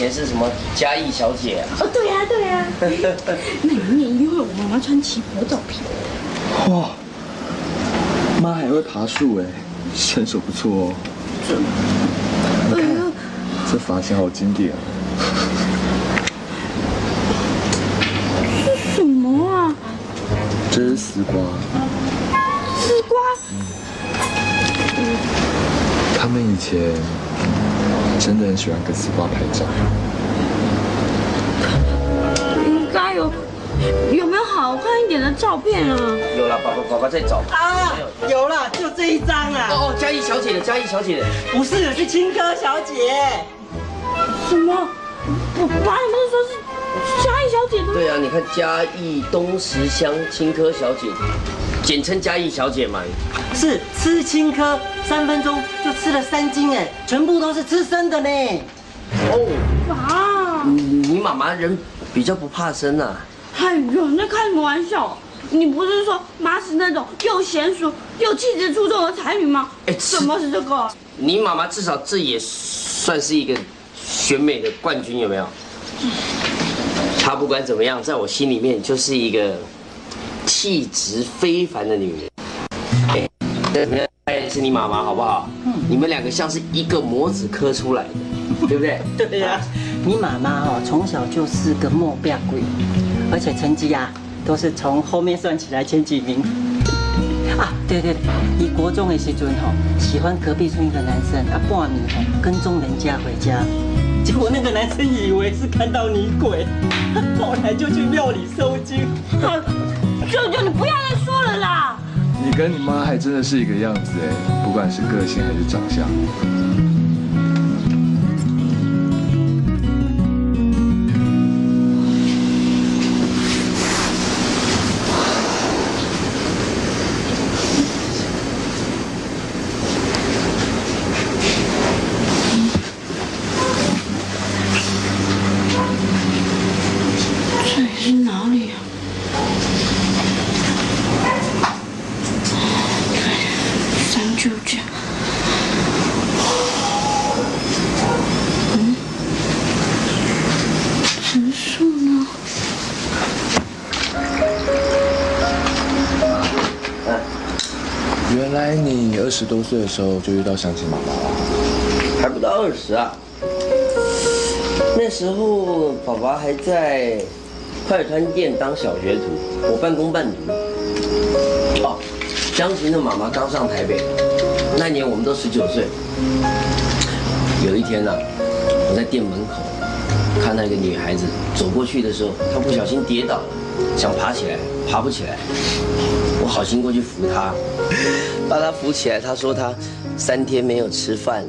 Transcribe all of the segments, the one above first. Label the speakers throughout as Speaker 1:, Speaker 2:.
Speaker 1: 前是
Speaker 2: 什么
Speaker 3: 嘉义小姐啊，
Speaker 2: 哦，对呀、对呀、那里面一定会有我妈妈穿旗袍的照片。
Speaker 4: 哇，妈还会爬树哎，身手不错哦。你看，这发型好经典啊！
Speaker 2: 什么啊？
Speaker 4: 这是丝瓜，
Speaker 2: 丝瓜？
Speaker 4: 他们以前真的很喜欢跟丝瓜拍照。
Speaker 2: 应该有，有没有好看一点的照片啊？
Speaker 3: 有了，爸爸爸爸在找。
Speaker 5: 啊，有了，就这一张啊。
Speaker 3: 哦，嘉义小姐的，嘉义小姐的，
Speaker 5: 不是，是青稞小姐。
Speaker 2: 什么？我爸不是说是嘉义小姐的吗？
Speaker 3: 对啊，你看嘉义东石乡青稞小姐，简称嘉义小姐嘛。
Speaker 5: 是吃青稞，三分钟就吃了三斤哎，全部都是吃生的呢。
Speaker 3: 哦，
Speaker 2: 啊！
Speaker 3: 你你妈妈人比较不怕生呐、
Speaker 2: 哎呦，你在开什么玩笑？你不是说妈是那种又娴熟又气质出众的才女吗？
Speaker 3: 哎
Speaker 2: 什么是这个？
Speaker 3: 你妈妈至少这也算是一个选美的冠军，有没有？她不管怎么样，在我心里面就是一个气质非凡的女人。哎，这怎么样？她也是你妈妈，好不好？嗯你们两个像是一个模子刻出来的，对不对？
Speaker 5: 对呀、你妈妈哦，从小就是个莫标鬼，而且成绩啊都是从后面算起来前几名。啊，对对对，你国中的时阵吼，喜欢隔壁村一个男生，啊，半年吼跟踪人家回家，结果那个男生以为是看到女鬼，后来就去庙里收经。
Speaker 2: 舅舅，你不要再说了啦！
Speaker 4: 你跟你妈还真的是一个样子哎，不管是个性还是长相。多岁的时候就遇到相亲妈妈了。
Speaker 3: 还不到二十啊。那时候爸爸还在快餐店当小学徒，我半工半读。哦，相亲的妈妈刚上台北，那年我们都十九岁。有一天呢、我在店门口看到一个女孩子走过去的时候，她不小心跌倒了，想爬起来，爬不起来。我好心过去扶她，把他扶起来。他说他三天没有吃饭了。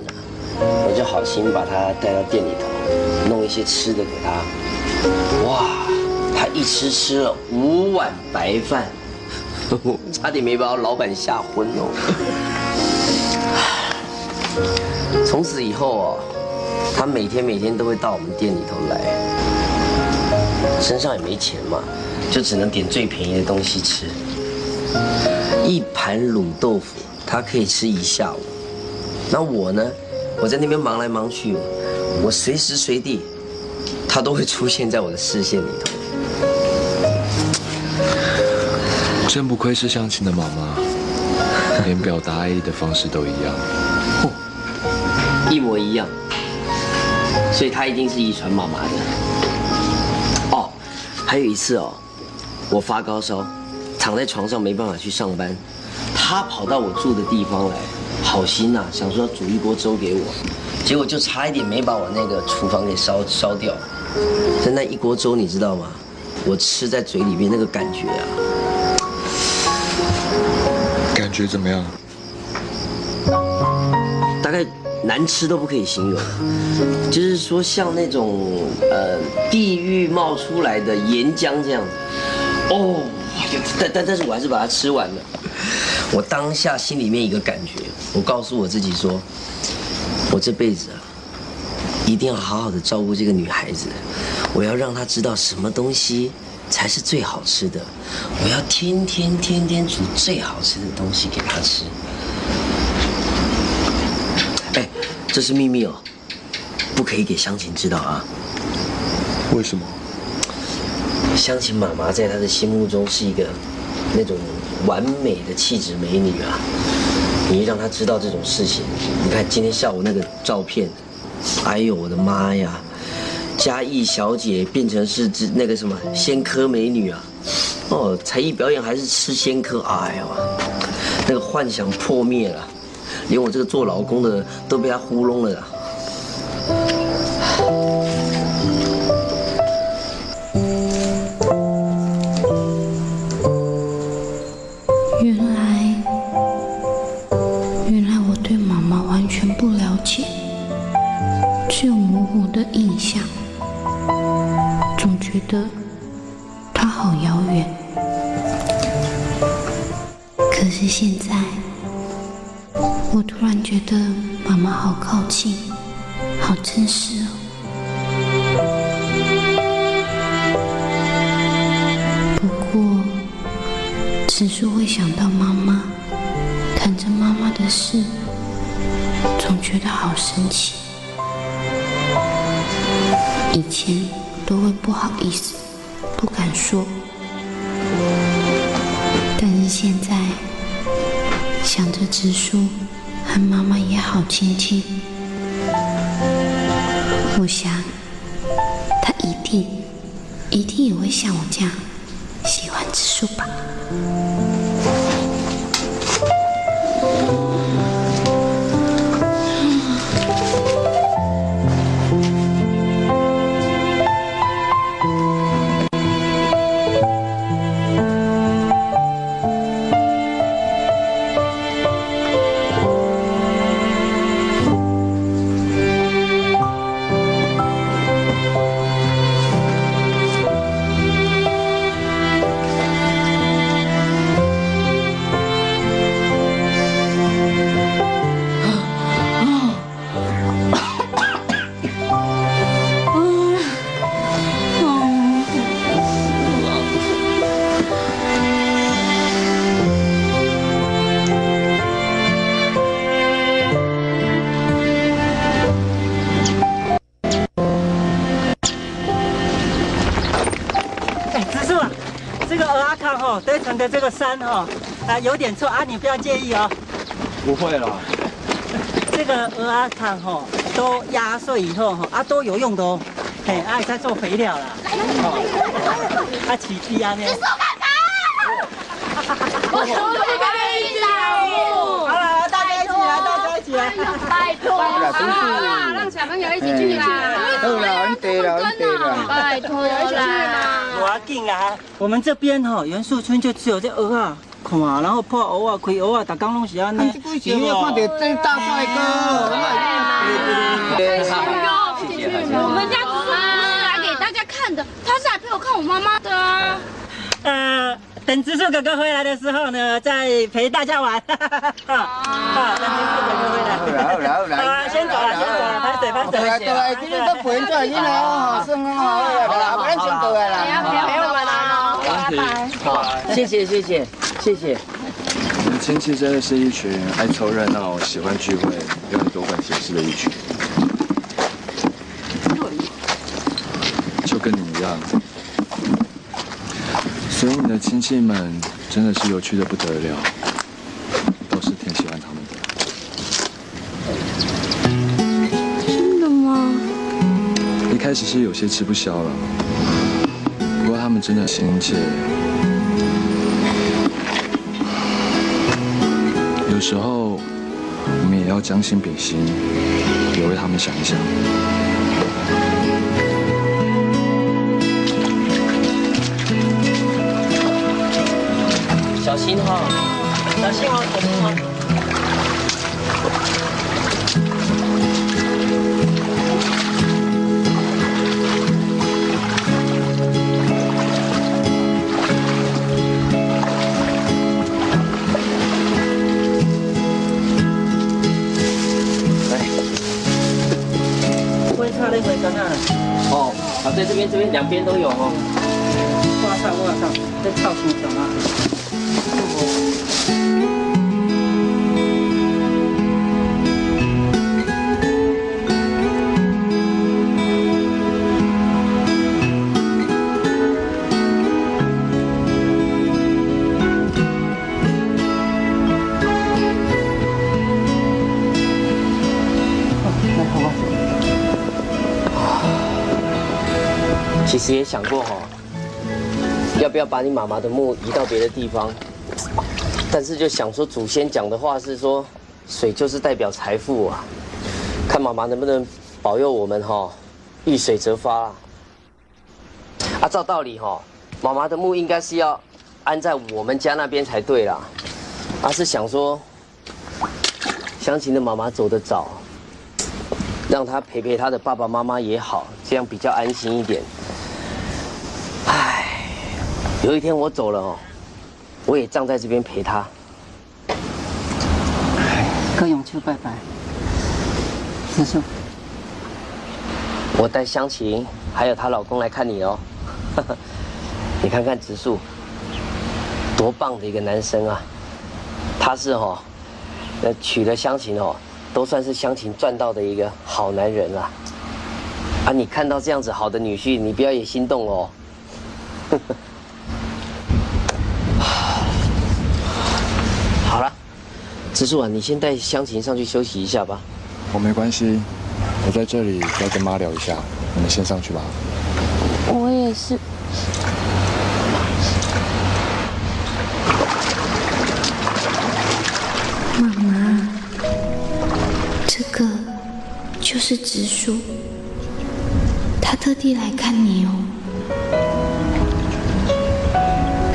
Speaker 3: 我就好心把他带到店里头，弄一些吃的给他。哇，他一吃吃了五碗白饭，差点没把我老板吓昏哦。从此以后哦，他每天每天都会到我们店里头来，身上也没钱嘛，就只能点最便宜的东西吃。一盘卤豆腐，他可以吃一下午。那我呢？我在那边忙来忙去，我随时随地，他都会出现在我的视线里头。
Speaker 4: 真不愧是相亲的妈妈，连表达爱意的方式都一样。
Speaker 3: 一模一样，所以他一定是遗传妈妈的。哦，还有一次哦，我发高烧，躺在床上没办法去上班，他跑到我住的地方来，好心呐、想说煮一锅粥给我，结果就差一点没把我那个厨房给烧烧掉。但那一锅粥你知道吗？我吃在嘴里面那个感觉啊，
Speaker 4: 感觉怎么样？
Speaker 3: 大概难吃都不可以形容，就是说像那种呃地狱冒出来的岩浆这样子。哦，但但但是我还是把它吃完了。我当下心里面一个感觉，我告诉我自己说，我这辈子啊，一定要好好的照顾这个女孩子，我要让她知道什么东西才是最好吃的，我要天天天天煮最好吃的东西给她吃。哎，这是秘密哦，不可以给湘琴知道啊。
Speaker 4: 为什么？
Speaker 3: 湘琴妈妈在她的心目中是一个那种完美的气质美女啊。你让她知道这种事情，你看今天下午那个照片，哎呦我的妈呀！嘉义小姐变成是只那个什么仙科美女啊！哦，才艺表演还是吃仙科，哎呦，那个幻想破灭了，连我这个做老公的都被她糊弄了
Speaker 6: 的印象，总觉得她好遥远。可是现在，我突然觉得妈妈好靠近，好真实哦。不过。只是会想到妈妈，谈着妈妈的事，总觉得好神奇。以前都会不好意思，不敢说，但是现在想着直树和妈妈也好亲近，我想他一定一定也会像我这样喜欢直树吧。
Speaker 5: 啊有点错啊，你不要介意哦。
Speaker 4: 不会啦。
Speaker 5: 这个鹅啊汤吼，都压碎以后吼啊都有用的哦，嘿，啊在做肥料啦，哦，啊起鸡啊那样。
Speaker 6: 我求你可以啦！
Speaker 5: 好了，大家一起来，大家一起来。
Speaker 6: 拜托啦，让小朋友一起去啦！
Speaker 7: 好啦，阮地啦，阮地啦。
Speaker 6: 拜托啦！
Speaker 5: 我要进啊！我们这边哈元素村就只有这鹅啊，然后破鹅啊、开鹅啊，大刚拢是安尼。
Speaker 7: 这几年看到真大帅哥。
Speaker 2: 我们家只是来给大家看的，他是来陪我看我妈妈的啊。
Speaker 5: 呃，等植树哥哥回来的时候呢，再陪大家玩。好，好，等植树哥哥回来。
Speaker 7: 好啦好啦好啦
Speaker 5: 好啊，先走了，先走了，拍水拍
Speaker 7: 对啦
Speaker 5: 水。
Speaker 7: 对啦，今天都陪转囡仔哦，算很好的啦，不然先倒来啦。
Speaker 6: 陪我们啦！拜拜。
Speaker 3: 好，谢谢，谢谢，谢谢。
Speaker 4: 你的亲戚真的是一群爱凑热闹、喜欢聚会、又很多管闲事的一群，就跟你一样。所以你的亲戚们真的是有趣的不得了，都是挺喜欢他们的。
Speaker 2: 真的吗？
Speaker 4: 一开始是有些吃不消了，不过他们真的亲切。有时候我们也要将心比心，也为他们想一想。
Speaker 3: 小心哈、
Speaker 5: 小心哦，小心哦。会差那回跟啊，
Speaker 3: 哦，好，在这边这边两边都有哦。
Speaker 5: 哇塞哇塞，这跳出什么？
Speaker 3: 也想过哈、要不要把你妈妈的墓移到别的地方，但是就想说祖先讲的话是说，水就是代表财富啊，看妈妈能不能保佑我们哈、遇水则发啊。啊，照道理哈、妈妈的墓应该是要安在我们家那边才对啦。啊，是想说，湘琴的妈妈走得早，让她陪陪她的爸爸妈妈也好，这样比较安心一点。唉，有一天我走了哦，我也葬在这边陪他。
Speaker 5: 跟永秋拜拜。植树，
Speaker 3: 我带湘琴还有她老公来看你哦。你看看植树，多棒的一个男生啊！他是哦，呃，娶了湘琴哦，都算是湘琴赚到的一个好男人啦。啊，你看到这样子好的女婿，你不要也心动哦。好了，植树啊，你先带湘琴上去休息一下吧。
Speaker 4: 我没关系，我在这里要跟妈聊一下，你们先上去吧。
Speaker 2: 我也是。
Speaker 6: 妈妈，这个就是植树，他特地来看你哦，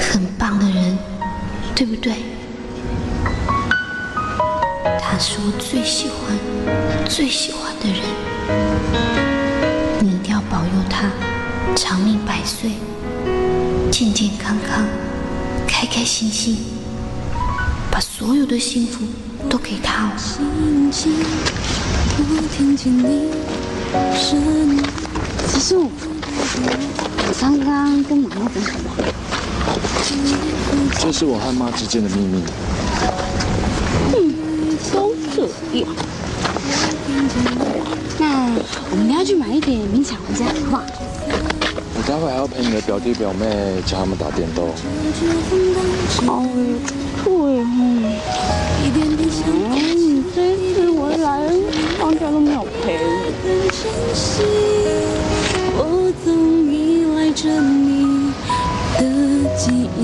Speaker 6: 很棒的人，对不对？他是我最喜欢、最喜欢的人，你一定要保佑他长命百岁，健健康康，开开心心。把所有的幸福都给他哦。
Speaker 8: 植树，我刚刚跟妈妈讲什么？
Speaker 4: 这是我和妈之间的秘密。
Speaker 8: 都这样。那我们要去买一点冥想回家，好不好？
Speaker 4: 我待会还要陪你的表弟表妹教他们打电动。
Speaker 8: 哦，对哦。
Speaker 2: 你这一次回来，放假都没有陪我。
Speaker 9: 我总依赖着你的记忆。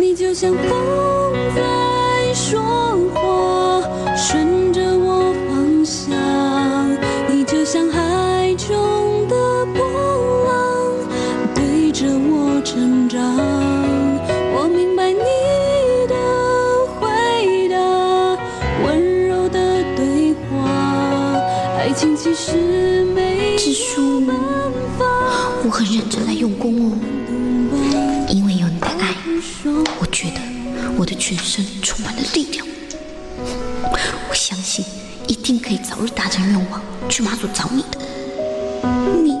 Speaker 9: 你就像风在说的
Speaker 8: 全身充满了力量。我相信一定可以早日达成愿望，去马祖找你的。你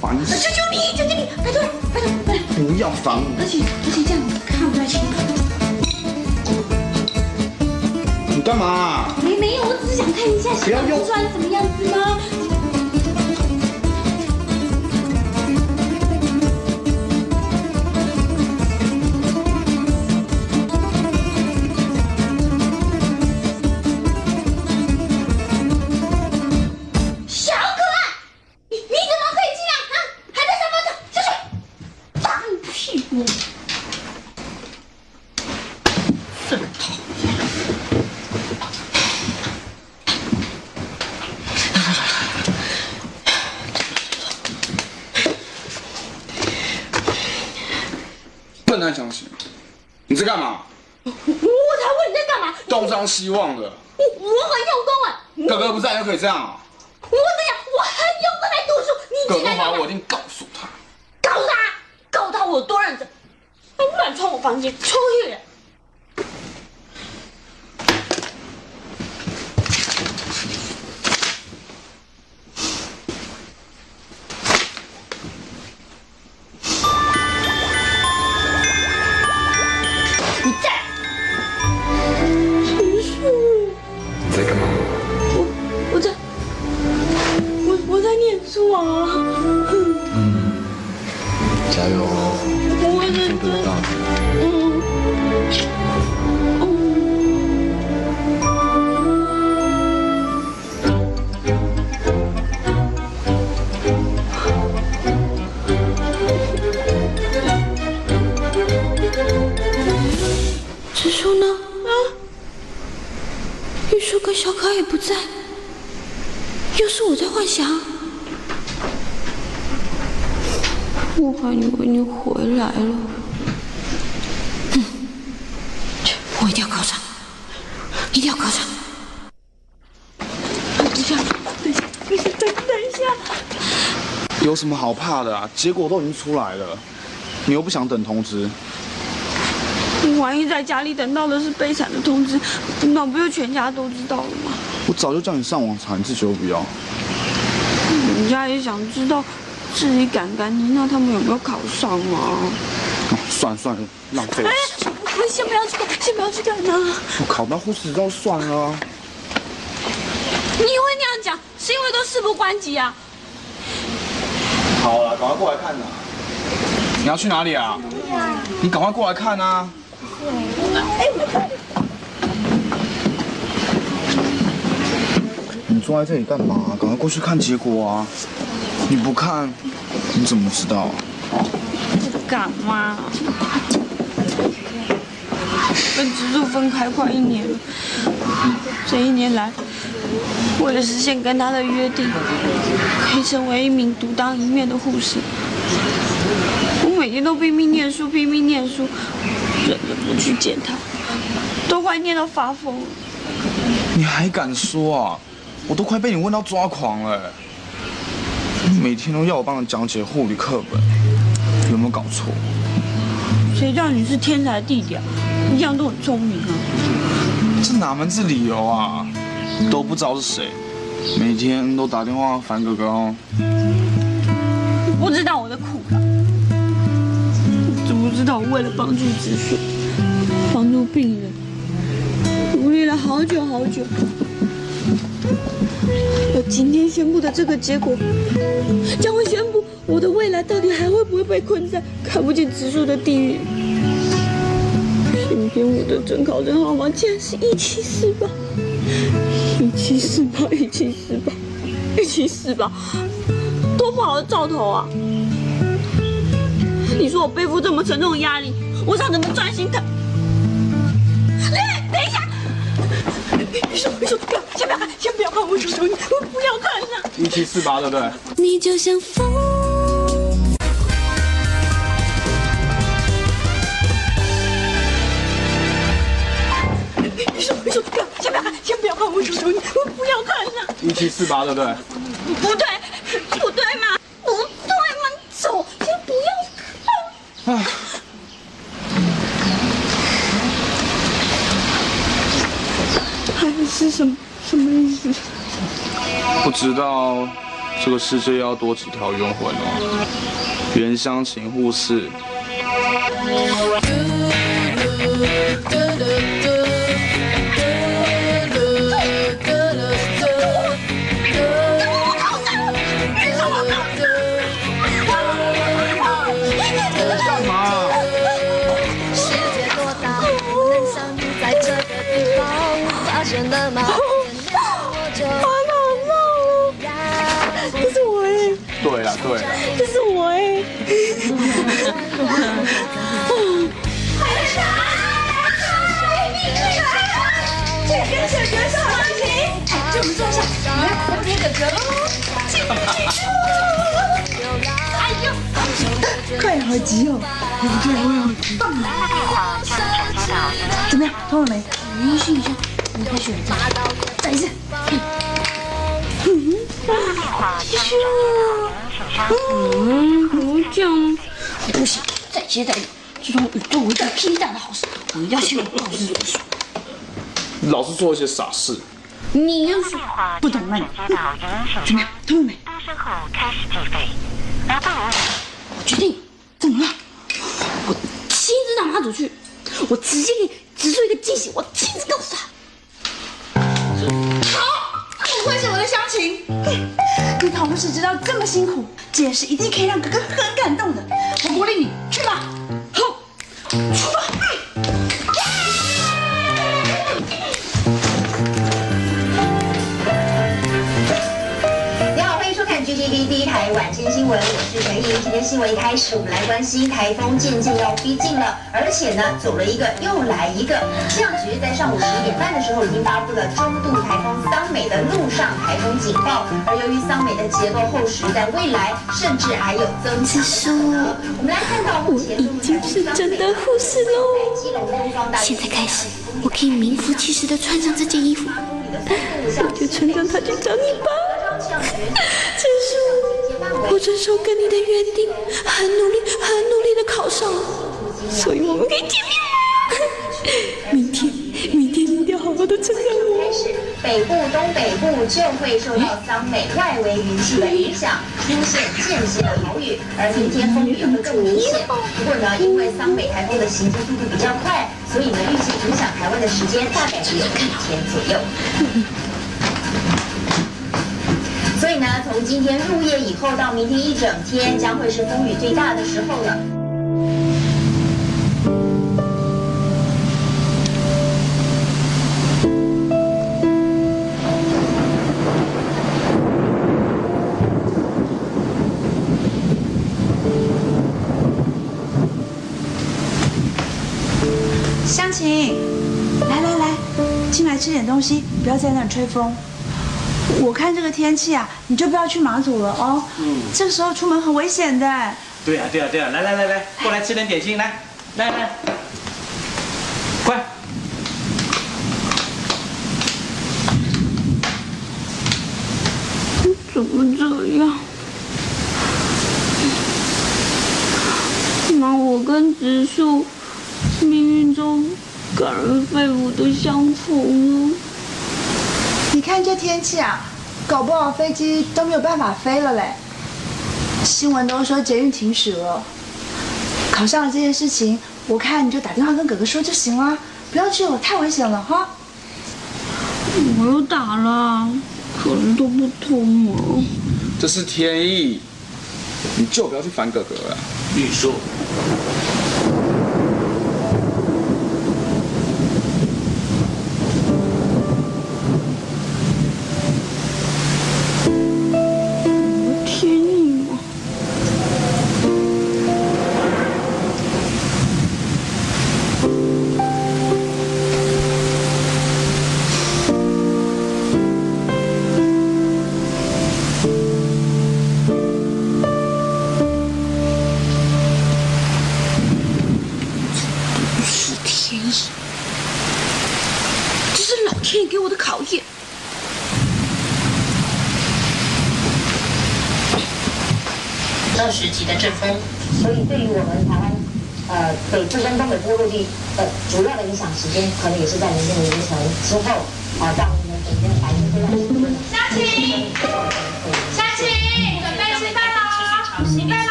Speaker 10: 烦死！
Speaker 8: 求求你，求求你，拜托了，拜托，拜托。
Speaker 10: 不要烦我！
Speaker 8: 而且而且这样看不太清。
Speaker 10: 你干嘛啊？
Speaker 8: 没没有，我只是想看一下血管凸出来是什么样子吗？这样啊？
Speaker 10: 怕的啊？结果都已经出来了，你又不想等通知，
Speaker 2: 你万一在家里等到的是悲惨的通知，那不就全家都知道了吗？
Speaker 10: 我早就叫你上网查，你自己又不要。
Speaker 2: 人家也想知道自己敢甘妮娜他们有没有考上嘛？
Speaker 10: 哦算了算了，浪费了
Speaker 2: 哎
Speaker 10: 时间。，
Speaker 2: 先不要去看，先不要去看呢。
Speaker 10: 我考不到护士就算了啊。
Speaker 2: 你会那样讲，是因为都事不关己啊。
Speaker 10: 好了，赶快过来看呐。你要去哪里啊？你赶快过来看啊！你坐在这里干嘛？赶快过去看结果啊！你不看，你怎么知道？
Speaker 2: 干嘛？跟植树分开快一年了，这一年来，为了实现跟他的约定，可以成为一名独当一面的护士，我每天都拼命念书，拼命念书，忍着不去见他，都快念到发疯了。
Speaker 10: 你还敢说啊？我都快被你问到抓狂了。你每天都要我帮你讲解护理课本，有没有搞搞错。
Speaker 2: 谁叫你是天才弟弟啊？一样都很聪明啊。
Speaker 10: 这哪门子理由啊？都不知道是谁，每天都打电话烦哥哥哦。
Speaker 2: 你不知道我的苦了，你知不知道我为了帮助植树，帮助病人，努力了好久好久。我今天宣布的这个结果，将会宣布我的未来到底还会不会被困在看不见植树的地狱。偏偏我的准考证号码竟然是一七四八，一七四八，一七四八，一七四八，多不好的兆头啊！你说我背负这么沉重的压力，我想怎么专心的？哎，等一下！你说，你说，不要，先不要看，先不要看，我求求你，我不要看了。
Speaker 10: 一七四八，对不对？
Speaker 9: 你就像风。
Speaker 2: 求你，我不要看了。
Speaker 10: 一七四八，对不对？
Speaker 2: 不对，不对嘛，不对嘛，走，先不要看。哎，是什么什么意思？
Speaker 10: 不知道这个世界要多几条冤魂哦。袁湘琴护士，
Speaker 8: 好急哦！对，我也好急。怎么样，通了没？
Speaker 6: 允许一下，你开始。
Speaker 8: 再一次。
Speaker 2: 嗯，好讲。
Speaker 8: 不行，再接再厉，这种宇宙为大天大的好事，我要向老师说。
Speaker 10: 老是做一些傻事。
Speaker 8: 你要是不懂，那你怎么样，通了没？我决定，怎么了？我亲自让马祖去，我直接给植树一个惊喜，我亲自告诉他。好，不愧是我的乡情。你考不试知道这么辛苦，这件事一定可以让哥哥很感动的。我鼓励你，去吧。好，出发。
Speaker 11: 新闻，我是陈莹。今天新闻一开始，我们来关心台风渐渐要逼近了，而且呢，走了一个又来一个。气象局在上午十一点半的时候已经发布了中度台风桑美的陆上台风警报，而由于桑美的结构厚实，在未来甚至还有增强的可能。我们来看到目前
Speaker 6: 已经是真的护士喽。现在开始，我可以名副其实的穿上这件衣服。
Speaker 2: 我就穿上它去找你吧。
Speaker 6: 这 是我遵守跟你的约定，很努力、很努力的考上了，所以我们可以见面了。明天，明天你一定要好好的称赞我。
Speaker 11: 开始，北部、东北部就会受到桑美外围云系的影响，出现间歇的豪雨，而明天风雨也会更明显。不过呢，因为桑美台风的行进速度比较快，所以呢，预计影响台湾的时间大概只有一天左右。所以呢，从今天入夜以后到明天一整天，将会是风雨最大的时候了。
Speaker 8: 湘琴，来来来，进来吃点东西，不要在那吹风。我看这个天气啊，你就不要去马祖了哦。嗯，这个时候出门很危险的。
Speaker 12: 对呀、对呀、对呀、来来来来，过来吃点点心，来来来，快！
Speaker 2: 怎么这样？
Speaker 13: 那我跟植树，命运中感人肺腑的相逢呢？
Speaker 14: 你看这天气啊，搞不好飞机都没有办法飞了嘞。新闻都说捷运停驶了。考上了这件事情，我看你就打电话跟哥哥说就行了，不要去了，太危险了哈。
Speaker 13: 我又打了，可是都不通啊。
Speaker 10: 这是天意，你就不要去烦哥哥了。
Speaker 9: 玉树，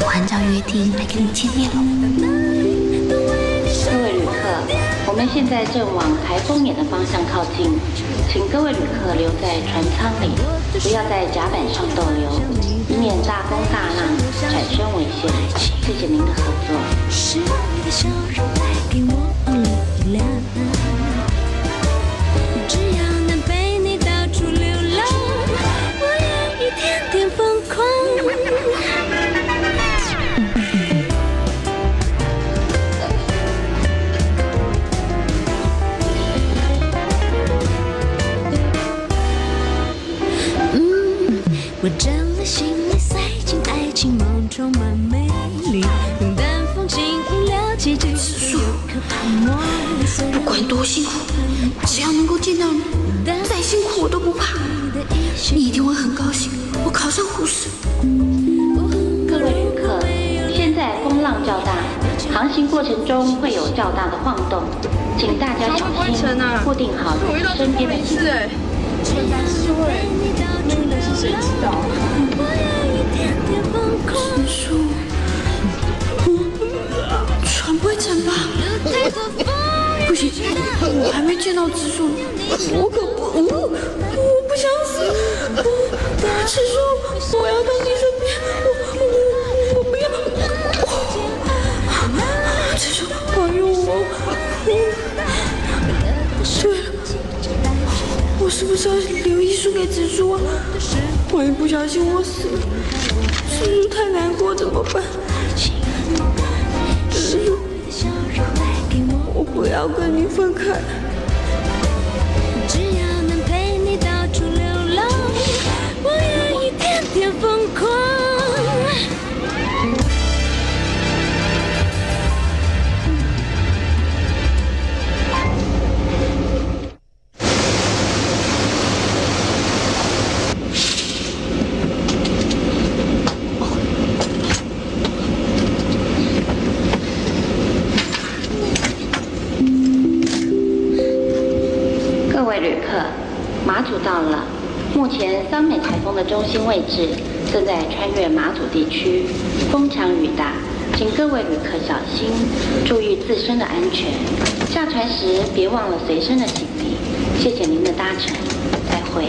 Speaker 6: 我
Speaker 2: 按照约定来跟你见面喽。
Speaker 15: 各位旅客，我们现在正往台风眼的方向靠近，请各位旅客留在船舱里，不要在甲板上逗留，以免大风大浪产生危险。谢谢您的合作。
Speaker 2: 多辛苦，只要能够见到你，再辛苦我都不怕。你一定会很高兴，我考上护士。
Speaker 15: 各位旅客，现在风浪较大，航行过程中会有较大的晃动，请大家小心，固定好身边的行李。
Speaker 14: 现在是会，
Speaker 2: 见到紫苏我可不我我不想死。紫苏我要到你身边我我我我不要紫苏保佑我哭对了我是不是要留遗书给紫苏啊万一不小心我死了紫苏太难过怎么办紫苏我
Speaker 9: 不要跟你分开。
Speaker 2: 的中心位置正在穿越马祖地区，风强雨大，请各位旅客小心，注意自身的安全。下船时别忘了随身的行李，谢谢您的搭乘，再会。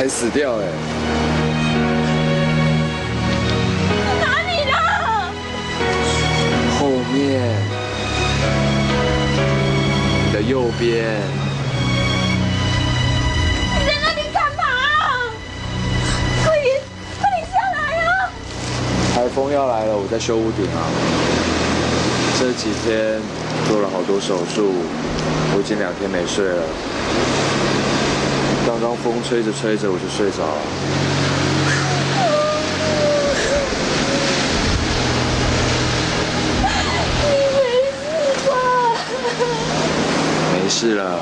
Speaker 9: 才
Speaker 2: 死掉
Speaker 4: 哎！
Speaker 2: 哪里啦？
Speaker 4: 后面，你的右边。
Speaker 2: 你在那里干嘛？快点，快点下来啊！
Speaker 4: 台风要来了，我在修屋顶啊。这几天做了好多手术，我已经两天没睡了。刚风吹着吹着我就睡着了。
Speaker 2: 你没事？
Speaker 4: 了，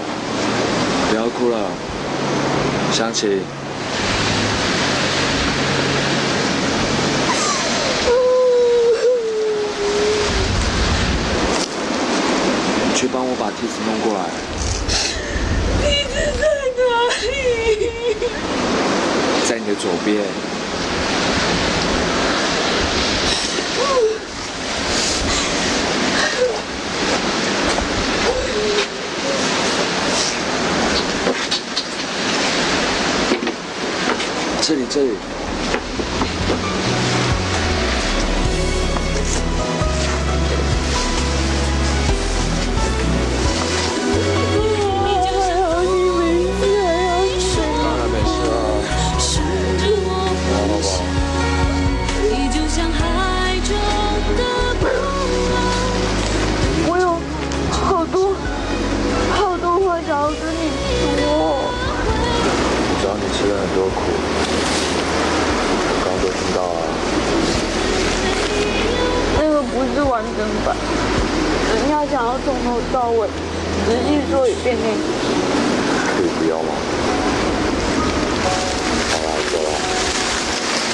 Speaker 4: 不要哭了，湘琴。去帮我把梯子弄过来。
Speaker 2: 梯子在你是在哪里？
Speaker 4: 在你左边。这里，这里。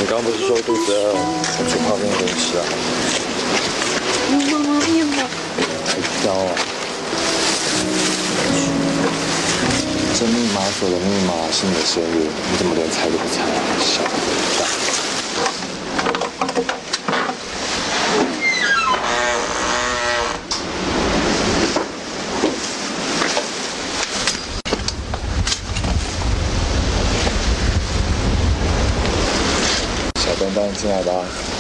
Speaker 9: 你
Speaker 4: 刚刚
Speaker 2: 不是说
Speaker 4: 肚子饿，我煮泡面给你吃啊？
Speaker 2: 有妈妈面吗？
Speaker 4: 还挑啊？这密码锁的密码是你的生日，你怎么连猜都不猜啊？小蛋。
Speaker 16: 亲爱的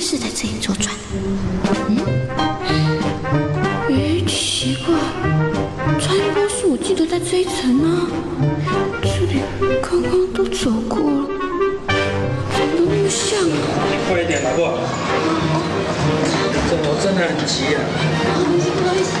Speaker 8: 是在这一周转。嗯？哎，奇怪，超音波室我记得在这一层啊，这里刚刚都走过了，怎么那么像啊？
Speaker 12: 你快一点，老婆。正有真的很急啊。
Speaker 8: 不好意思，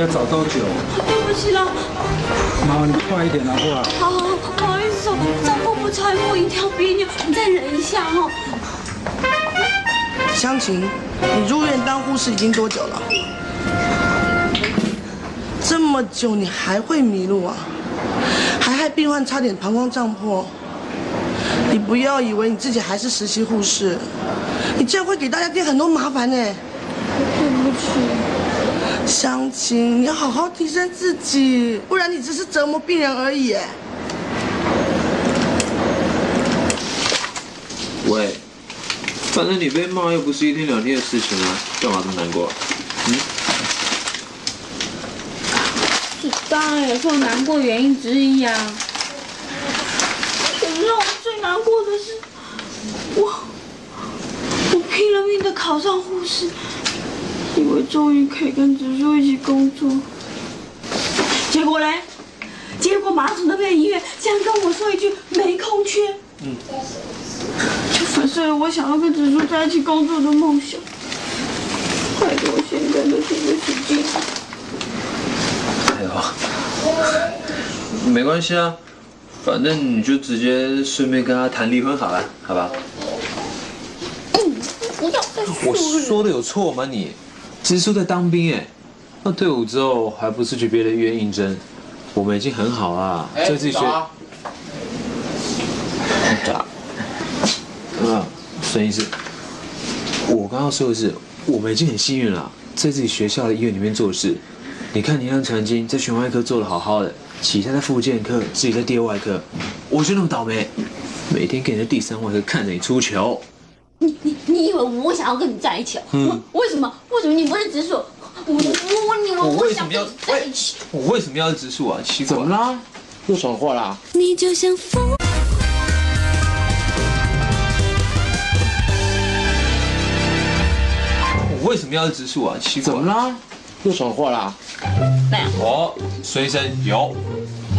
Speaker 12: 要找多久？
Speaker 2: 对不起啦，
Speaker 12: 妈，你快一点好不好？
Speaker 2: 好好好，不好意思哦，照顾不超过一条别扭，你再忍一下哦。
Speaker 16: 湘琴，你入院当护士已经多久了？这么久你还会迷路啊？还害病患差点膀胱胀破。你不要以为你自己还是实习护士，你这样会给大家添很多麻烦呢。湘琴，你要好好提升自己，不然你只是折磨病人而已。
Speaker 17: 喂，反正你被骂又不是一天两天的事情啊，干嘛这么难过？嗯，
Speaker 2: 这当然也是我难过原因之一啊。可是让我最难过的是，我我拼了命的考上护士，以为终于可以跟植树一起工作，结果嘞，结果马总那边医院竟然跟我说一句没空缺，
Speaker 17: 嗯，
Speaker 2: 就粉碎了我想要跟植树在一起工作的梦想，害得我现在都提不起劲。
Speaker 17: 哎呦，没关系啊，反正你就直接顺便跟他谈离婚好了，好吧？
Speaker 2: 不要再
Speaker 17: 我说的有错吗你？植树在当兵哎，那退伍之后还不是去别的医院应征？我们已经很好啦，
Speaker 18: 哎
Speaker 17: 在自己学。
Speaker 18: 早啊
Speaker 17: 孙医师，我刚刚说的是，我们已经很幸运了，在自己学校的医院里面做事。你看你让陈金在胸外科做的好好的，其他在复健科，自己在第二外科，我就那么倒霉，每天给人家第三外科看着你出糗。
Speaker 8: 你以为我想要跟你在一起啊？
Speaker 17: 嗯
Speaker 8: 为什么？为什么你不是直树？我我我你我
Speaker 17: 为什么要
Speaker 8: 在一起。
Speaker 17: 我为什么要直树啊？奇怪，
Speaker 18: 怎么啦？又闯祸啦？
Speaker 9: 你就像风。
Speaker 17: 我为什么要植树啊？奇怪，
Speaker 18: 怎么啦？又闯祸啦？
Speaker 17: 哦，孙医生有，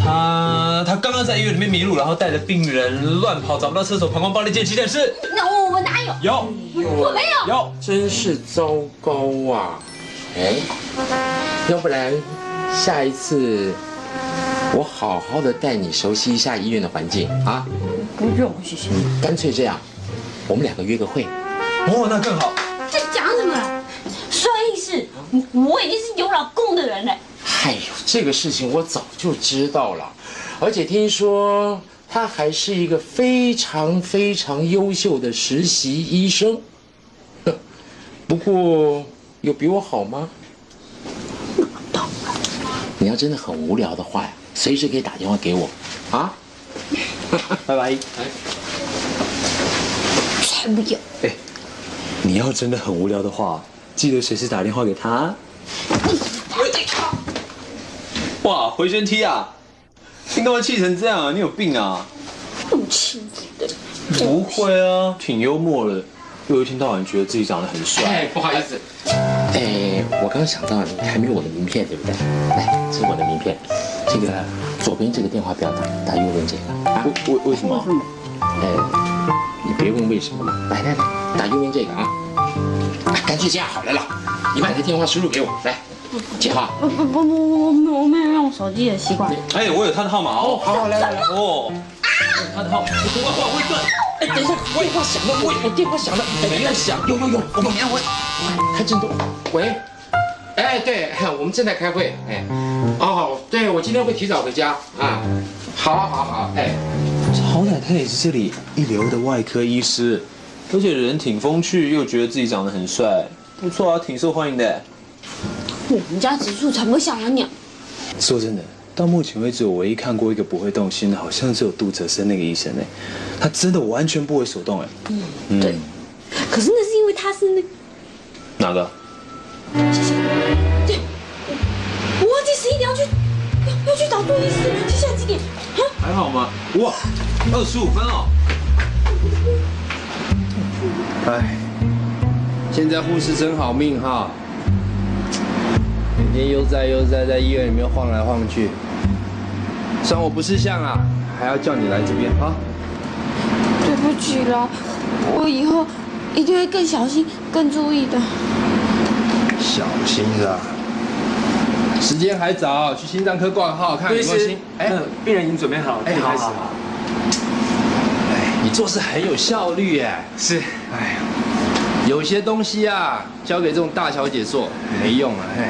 Speaker 17: 他他刚刚在医院里面迷路，然后带着病人乱跑，找不到厕所，膀胱爆裂，见急诊室。
Speaker 8: 那我我哪有？
Speaker 17: 有，
Speaker 8: 我没有。
Speaker 17: 有，
Speaker 18: 真是糟糕啊！哎，要不然下一次我好好的带你熟悉一下医院的环境啊？
Speaker 8: 不用，谢谢。
Speaker 18: 干脆这样，我们两个约个会。
Speaker 17: 哦，那更好。
Speaker 8: 在讲什么啊？孙医师，我我已经是有老公的人了。
Speaker 18: 哎呦，这个事情我早就知道了，而且听说他还是一个非常非常优秀的实习医生。哼不过有比我好吗？你要真的很无聊的话呀，随时可以打电话给我，啊？
Speaker 17: 拜拜。
Speaker 8: 才不要！
Speaker 17: 哎，你要真的很无聊的话，记得随时打电话给他。哇，回旋踢啊！你干嘛气成这样啊？你有病啊？
Speaker 8: 不轻易的，
Speaker 17: 不会啊，挺幽默的，又一天到晚觉得自己长得很帅。
Speaker 18: 哎，不好意思，哎，我刚想到你还没有我的名片，对不对？来，这是我的名片，这个左边这个电话不要打，打右边这个啊。
Speaker 17: 为为什么？
Speaker 18: 哎，你别问为什么嘛，来来来，打右边这个啊。哎，干脆这样好了啦，你把你的电话输入给我，来，接话。
Speaker 2: 不不不不，我没我没有用手机的习惯。
Speaker 17: 哎，我有他的号码哦。
Speaker 18: 好好来来来，
Speaker 17: 哦，他的号码，我我会断。
Speaker 18: 哎，等一下，电话响了，我我电话响了，
Speaker 17: 没有响，
Speaker 18: 有有有，我跟你讲，我开震动，喂，哎，对，我们正在开会，哎，哦，对我今天会提早回家啊，好好好，哎，
Speaker 17: 好歹他也是这里一流的外科医师，而且人挺风趣，又觉得自己长得很帅，不错啊，挺受欢迎的。
Speaker 8: 我们家植树才不会想养鸟。
Speaker 17: 说真的，到目前为止，我唯一看过一个不会动心的，好像只有杜哲生那个医生哎，他真的完全不为所动哎。
Speaker 8: 嗯，对。可是那是因为他是那
Speaker 17: 哪个？
Speaker 8: 谢谢。对，我忘记十一点要去要要去找杜医师了，现在几点？啊？
Speaker 17: 还好吗？哇，二十五分哦。哎，
Speaker 19: 现在护士真好命哈，每天悠哉悠哉在医院里面晃来晃去。算我不识相啊，还要叫你来这边啊。
Speaker 2: 对不起啦，我以后一定会更小心、更注意的。
Speaker 19: 小心是吧？时间还早，去心脏科挂个号，看有没有心。
Speaker 17: 哎，病人已经准备好了，
Speaker 19: 哎，好
Speaker 17: 可以开始
Speaker 19: 好好。哎，你做事很有效率哎。
Speaker 17: 是，
Speaker 19: 哎呀，有些东西啊，交给这种大小姐做没用啊。嘿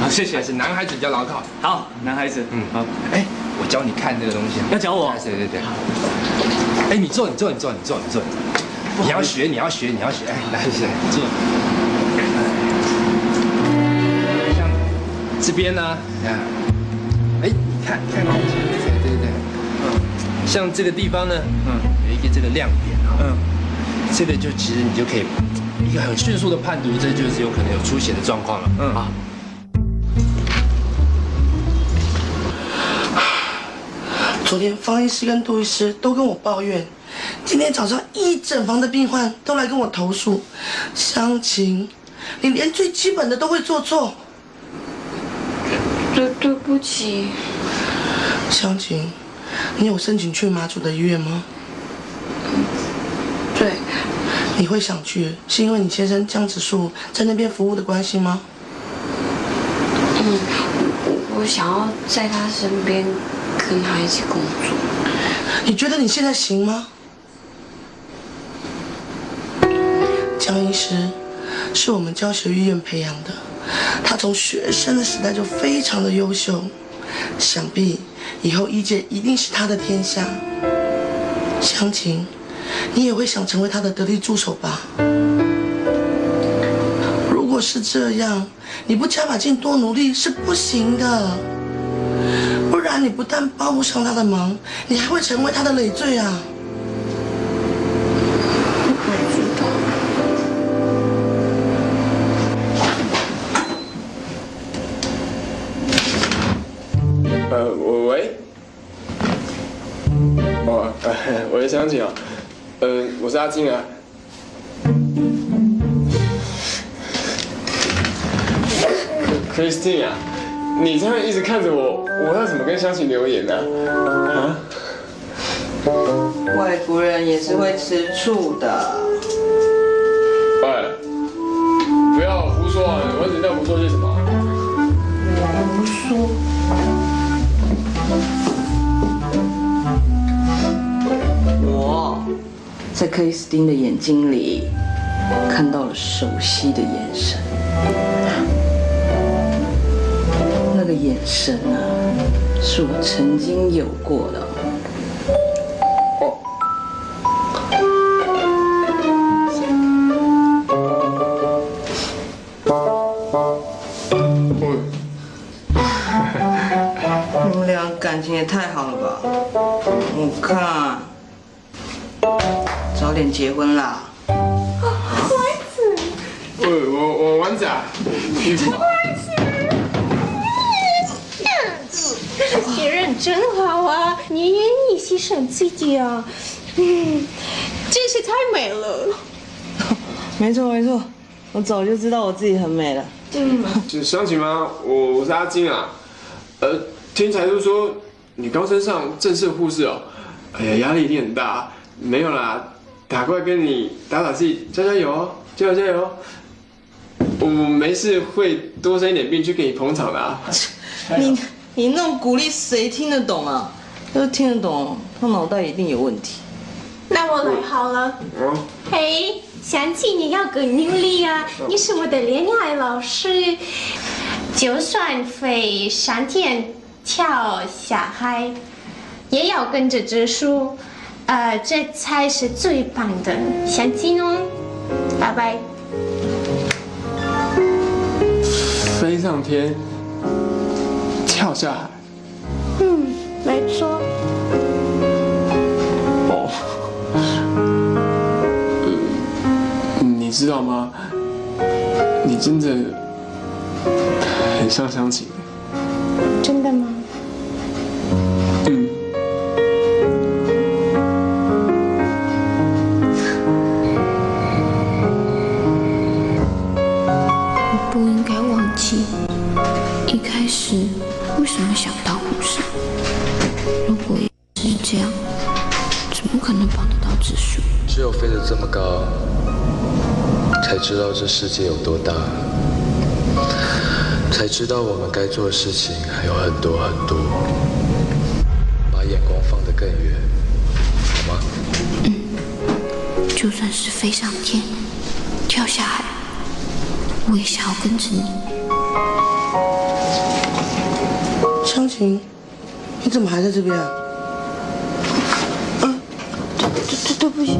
Speaker 17: 好，谢谢
Speaker 19: 还。是男孩子比较牢靠。
Speaker 17: 好，男孩子，
Speaker 19: 嗯
Speaker 17: 嗯，好，
Speaker 19: 哎，我教你看这个东西。
Speaker 17: 要教我
Speaker 19: 对对对。哎，你坐，你坐，你坐，你坐，你坐。你要学，你要学，你要学。哎，来，来做。像这边呢，啊，哎，你看，看看，对对对，嗯，像这个地方呢，嗯，有一个这个亮点啊，嗯，这个就其实你就可以一个很迅速的判读，这就是有可能有出血的状况了，嗯啊。
Speaker 16: 昨天方医师跟杜医师都跟我抱怨，今天早上一整房的病患都来跟我投诉，湘琴，你连最基本的都会做错。
Speaker 2: 对对不起，
Speaker 16: 湘琴，你有申请去马祖的医院吗？
Speaker 2: 对，
Speaker 16: 你会想去，是因为你先生江子树在那边服务的关系吗？
Speaker 2: 嗯，我我想要在他身边跟他一起工作。
Speaker 16: 你觉得你现在行吗？江医师是我们教学医院培养的，他从学生的时代就非常的优秀，想必以后医界一定是他的天下。湘琴，你也会想成为他的得力助手吧？如果是这样，你不加把劲多努力是不行的。你不但帮不上他的忙，你还会成为他的累赘啊！
Speaker 2: 我知道。
Speaker 20: 呃，喂，哦，我是湘琴啊，呃，我是阿静啊。Christine 啊，你这样一直看着我，我要怎么跟湘琴留言呢、啊？
Speaker 5: 外国人也是会吃醋的。
Speaker 20: 喂，不要胡说啊！我只在胡说些什么？
Speaker 5: 胡说。我在克里斯汀的眼睛里看到了熟悉的眼神，那个眼神啊，是我曾经有过的。你们俩感情也太好了吧？我看早点结婚啦。
Speaker 20: 喂，我我丸子啊，你
Speaker 21: 别人真好啊，你愿意牺牲自己啊，嗯，真是太美了。
Speaker 5: 没错没错，我早就知道我自己很美了。
Speaker 21: 嗯，
Speaker 20: 是湘琴吗？我我是阿金啊。呃，听才叔说你刚升上正式护士哦，哎呀，压力一定很大。没有啦，打过来跟你打打气，加加油哦，加油加油！我没事会多生一点病去给你捧场的啊。
Speaker 5: 你你那种鼓励谁听得懂啊？要是听得懂，他脑袋一定有问题。
Speaker 21: 那我来好了。
Speaker 20: 嗯，
Speaker 21: 嘿，想起你要更努力啊！你是我的恋爱老师，就算飞上天跳下海，也要跟着直树，呃，这才是最棒的。相亲哦，拜拜。
Speaker 20: 飞上天，跳下海。
Speaker 21: 嗯，没错。
Speaker 20: 哦，嗯，你知道吗？你真的很像湘琴。
Speaker 21: 真的吗？
Speaker 6: 为什么想当护士？如果是这样，怎么可能帮得到植树？
Speaker 4: 只有飞得这么高，才知道这世界有多大，才知道我们该做的事情还有很多很多。把眼光放得更远，好吗？
Speaker 6: 嗯就算是飞上天，跳下海，我也想要跟着你。
Speaker 16: 湘琴，你怎么还在这边啊？
Speaker 22: 对对对不起。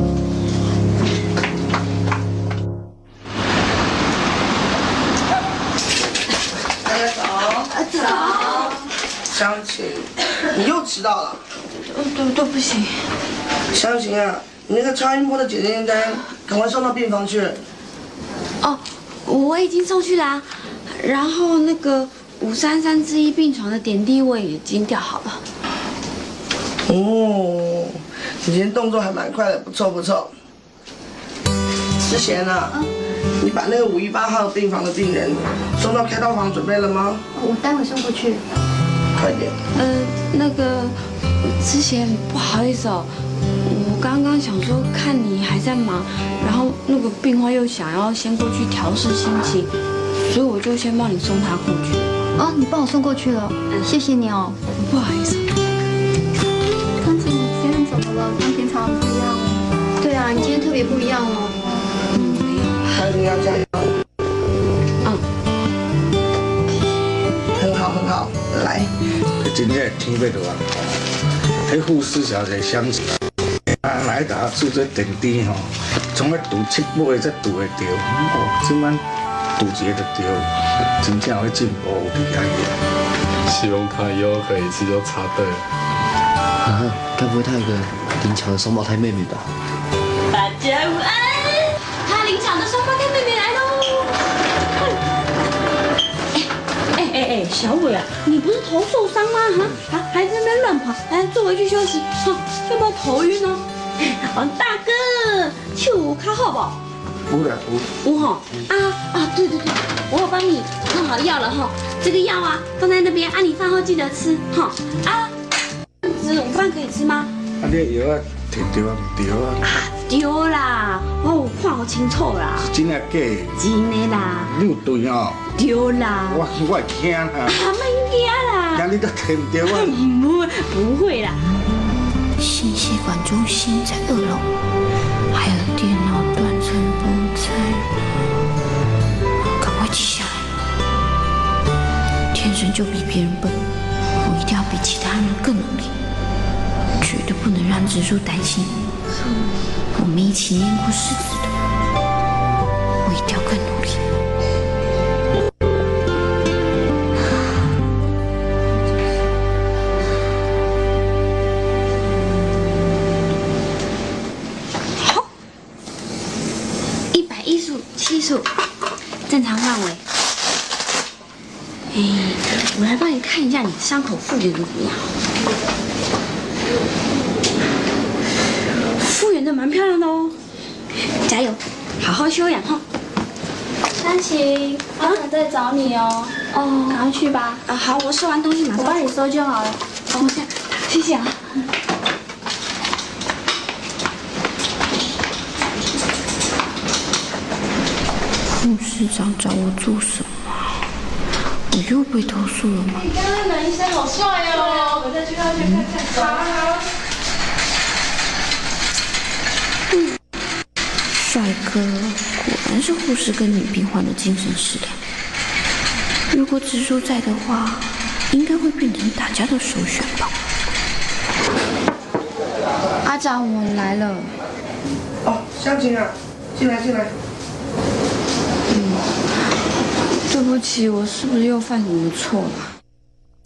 Speaker 16: 大家早。
Speaker 22: 早。
Speaker 16: 湘琴，你又迟到了。
Speaker 22: 对对不起。
Speaker 16: 湘琴啊，你那个超音波的检验单，赶快送到病房去。
Speaker 22: 哦，我已经送去了啊，然后那个五三三之一病床的点滴我也已经调好了。
Speaker 16: 哦，你今天动作还蛮快的，不错不错。之前呢，你把那个五一八号病房的病人送到开刀房准备了吗？
Speaker 23: 我待会送过去。
Speaker 16: 快点。
Speaker 22: 呃，那个之前不好意思哦，我刚刚想说看你还在忙，然后那个病患又想要先过去调试心情，所以我就先帮你送他过去。
Speaker 23: 哦，你帮我送过去了，谢谢你哦。
Speaker 22: 不好意思。
Speaker 23: 康姐，你今天怎么了？跟平常不一样哦。对啊，你今天特别不一样哦。
Speaker 16: 还是要加油。很好很好，来。
Speaker 24: 真正天要落啊！迄护士小姐相信啊，来打住这点滴吼，从咧拄七八才拄会着，哦，即摆拄一个就着，真正会进步有厉害嘅。
Speaker 25: 希望他以后可以一次就插队。
Speaker 3: 啊，该不会他有个灵巧的双胞胎妹妹吧？
Speaker 8: 大家午安，他领奖的双胞胎妹妹来喽！哎哎哎，小伟啊，你不是头受伤吗？哈，啊，还在那边乱跑，来坐回去休息。哼，要不要头晕哦？王大哥，手卡好不好？
Speaker 24: 有啦有。
Speaker 8: 有哈啊啊，对对对，我有帮你弄好药了哈。这个药啊，放在那边，啊，你饭后记得吃哈。啊，子午饭可以吃吗？
Speaker 24: 啊，你药啊摕着啊？唔着啊？
Speaker 8: 丢啦，哦，看好清楚啦。
Speaker 24: 真的假的？
Speaker 8: 真的啦。
Speaker 24: 你有对哦？
Speaker 8: 丢啦。
Speaker 24: 我我会惊啊！
Speaker 8: 啊，免惊啦。
Speaker 24: 惊你都摕唔着啊？
Speaker 8: 不会，不会啦。
Speaker 6: 心血管中心在二楼，生就比别人笨，我一定要比其他人更努力，绝对不能让植树担心。我们一起念过诗词的，
Speaker 22: 看一下你伤口复原的怎么样？复原的蛮漂亮的哦，加油，好好休养哈。
Speaker 23: 三晴，我想再找你哦。
Speaker 22: 哦，
Speaker 23: 赶快去吧。
Speaker 22: 啊，好，我收完东西马上。
Speaker 23: 我帮你收就好了。
Speaker 22: 哦，这样，谢谢啊。
Speaker 6: 护士长找我做什么又被投诉了吗？
Speaker 8: 你刚刚男医生好帅哦，我再去那边看看。好好。
Speaker 6: 帅哥，果然是护士跟女病患的精神食粮。如果植树在的话，应该会变成大家的首选吧。
Speaker 23: 阿长，我们来了。
Speaker 16: 哦，湘琴啊，进来进来。
Speaker 22: 对不起，我是不是又犯什么错了？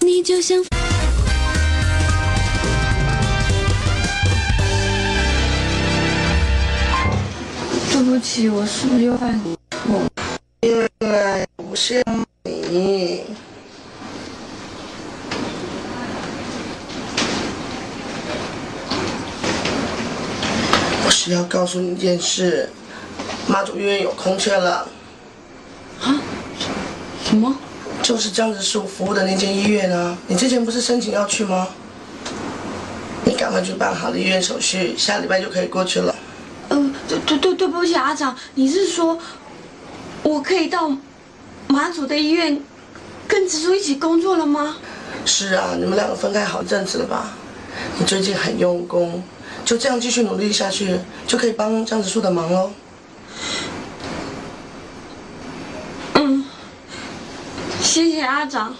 Speaker 9: 你就像
Speaker 22: 对不起，我是不是又犯什么错了？
Speaker 16: 因为不是你。我是要告诉你一件事，妈祖医院有空缺了。
Speaker 22: 啊？什么？
Speaker 16: 就是江直树服务的那间医院啊。你之前不是申请要去吗？你赶快去办好了医院手续，下礼拜就可以过去了。
Speaker 8: 呃，对对对，对不起，阿长，你是说我可以到马祖的医院跟植树一起工作了吗？
Speaker 16: 是啊，你们两个分开好一阵子了吧？你最近很用功，就这样继续努力下去，就可以帮江直树的忙喽。
Speaker 8: 嗯，谢谢阿长。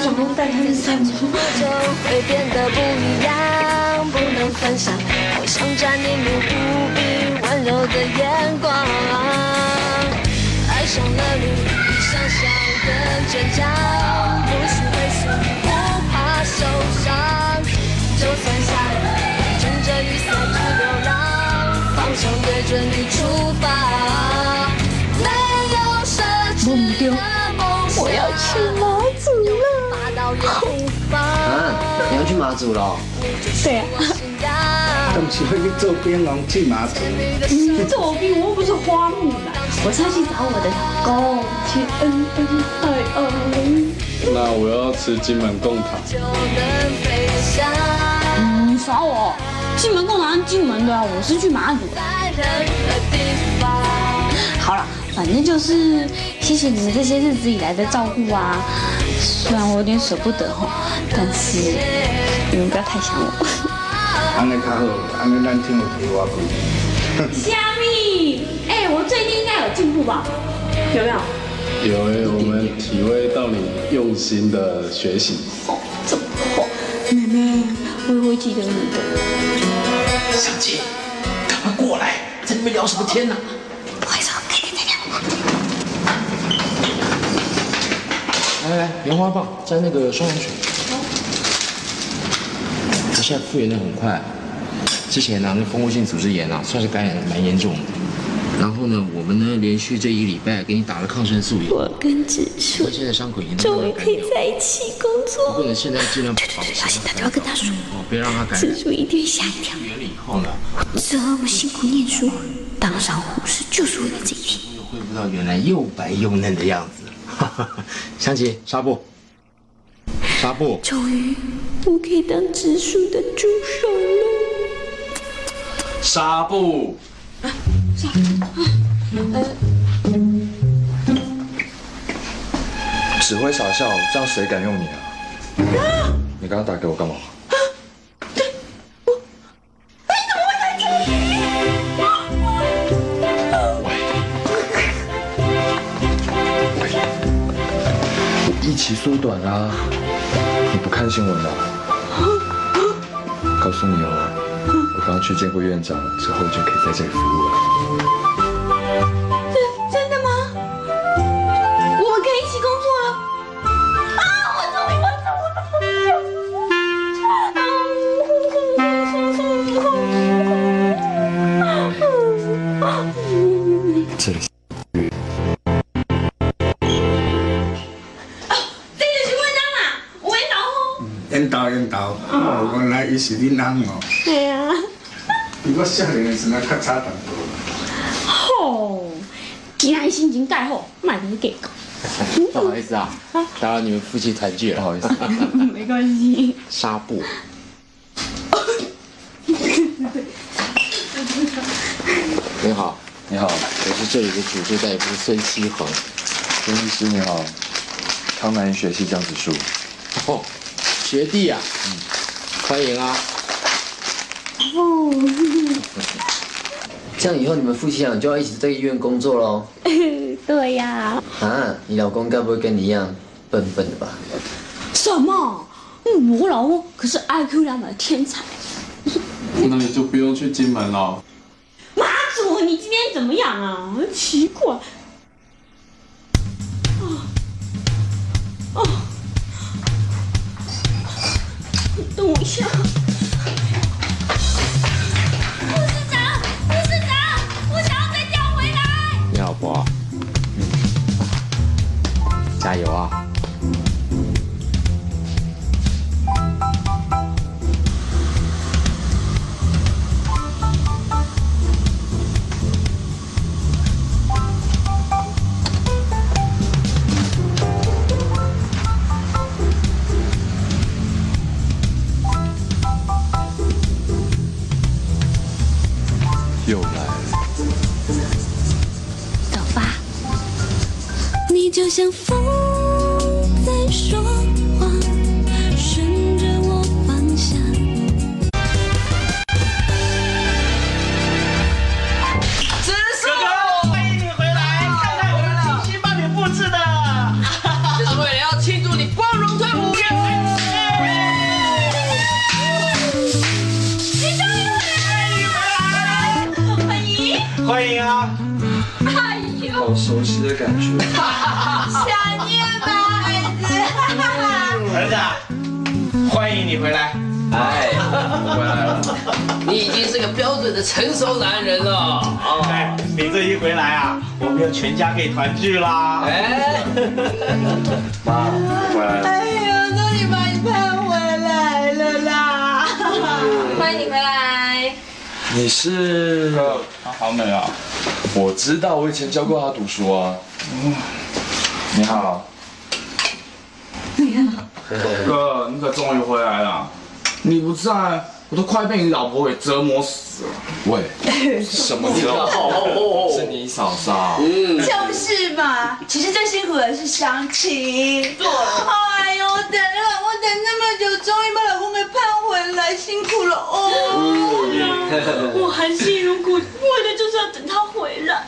Speaker 6: 发现了梦的散就会变得不一样，不能分享，好像占领你无比温柔的眼光。爱上了你，比想象更坚强，不需畏缩，不怕受伤，就算下雨，撑着雨伞去流浪，方向对准你出发。没有奢侈的梦想，
Speaker 26: 我要去马祖了。
Speaker 6: 爬到远方。
Speaker 3: 啊，你要去马祖了？
Speaker 26: 对啊。
Speaker 24: 当时会去做槟榔去马祖。
Speaker 8: 嗯，做兵我又不是花木兰，我是要去找我的老公，去恩恩爱爱。
Speaker 2: 那我要吃金门贡糖。
Speaker 8: 嗯，你耍我？金门贡糖金门的啊，我是去马祖的。好了，反正就是谢谢你们这些日子以来的照顾啊。虽然我有点舍不得哈，但是你们不要太想我。
Speaker 24: 安尼较好，安尼咱听有提我贵。
Speaker 8: 虾米，哎，我最近应该有进步吧？有没有？
Speaker 2: 有诶，我们体会到你用心的学习。
Speaker 8: 这么好，妹妹，我也会记得你的。
Speaker 18: 小姐，赶快过来，在那边聊什么天呢？
Speaker 26: 不好意思，改天再聊。
Speaker 18: 来来，棉花棒沾那个双氧水。好他现在复原的很快，之前呢，那蜂窝性组织炎啊，算是感染的蛮严重的。然后呢，我们呢连续这一个礼拜给你打了抗生素，
Speaker 26: 我跟植树
Speaker 18: 现在伤口已经
Speaker 26: 终于可以在一起工作。
Speaker 18: 不过呢，现在尽量保持
Speaker 26: 要现在都要跟他说，
Speaker 18: 哦，别让他感染。
Speaker 26: 植树一定会吓一跳。
Speaker 18: 原了以后呢，
Speaker 26: 这么辛苦念书，当上护士就是为了这一天。
Speaker 18: 又恢复到原来又白又嫩的样子。香琪，纱布，纱布。
Speaker 26: 终于，我可以当植树的助手了。
Speaker 2: 纱布。
Speaker 4: 只会傻笑，这样谁敢用你啊？你刚刚打给我干嘛？期缩短啊，你不看新闻啊？告诉你哦，我刚刚去见过院长，之后就可以在这里服务了。
Speaker 8: 是
Speaker 24: 你人哦。
Speaker 8: 对啊。
Speaker 24: 比我少年的时候较差淡薄。
Speaker 8: 吼，今天心情介好，买你给个。
Speaker 18: 不好意思啊，打扰你们夫妻团聚了。不好意思。
Speaker 8: 没关系。
Speaker 18: 纱布。你好，
Speaker 4: 你好，
Speaker 18: 我是这里的主治大夫孙希恒。
Speaker 4: 孙医师你好，康南医学系江子树。
Speaker 18: 哦，学弟啊，嗯，欢迎啊。
Speaker 8: 哦。
Speaker 3: 这样以后你们夫妻俩就要一起在医院工作喽。
Speaker 8: 对呀。
Speaker 3: 啊，你老公该不会跟你一样笨笨的吧？
Speaker 8: 什么？嗯，我老公可是 IQ 两百的天才。
Speaker 2: 那你就不用去金门了。
Speaker 8: 妈祖，你今天怎么样啊？奇怪。等我一下。护士长，护士长，我想要被调回来。
Speaker 2: 你老婆，
Speaker 27: 知道，我以前教过他读书啊。你好。
Speaker 10: 你好哥，你可终于回来了！你不在，我都快被你老婆给折磨死了。
Speaker 27: 喂，什么叫？是你嫂嫂。
Speaker 14: 嗯就是嘛，其实最辛苦的是相亲。对。哎呦，我等了，我等那么久，终于把老公给盼回来，辛苦了哦。
Speaker 8: 我含辛茹苦，为的就是要等他回来。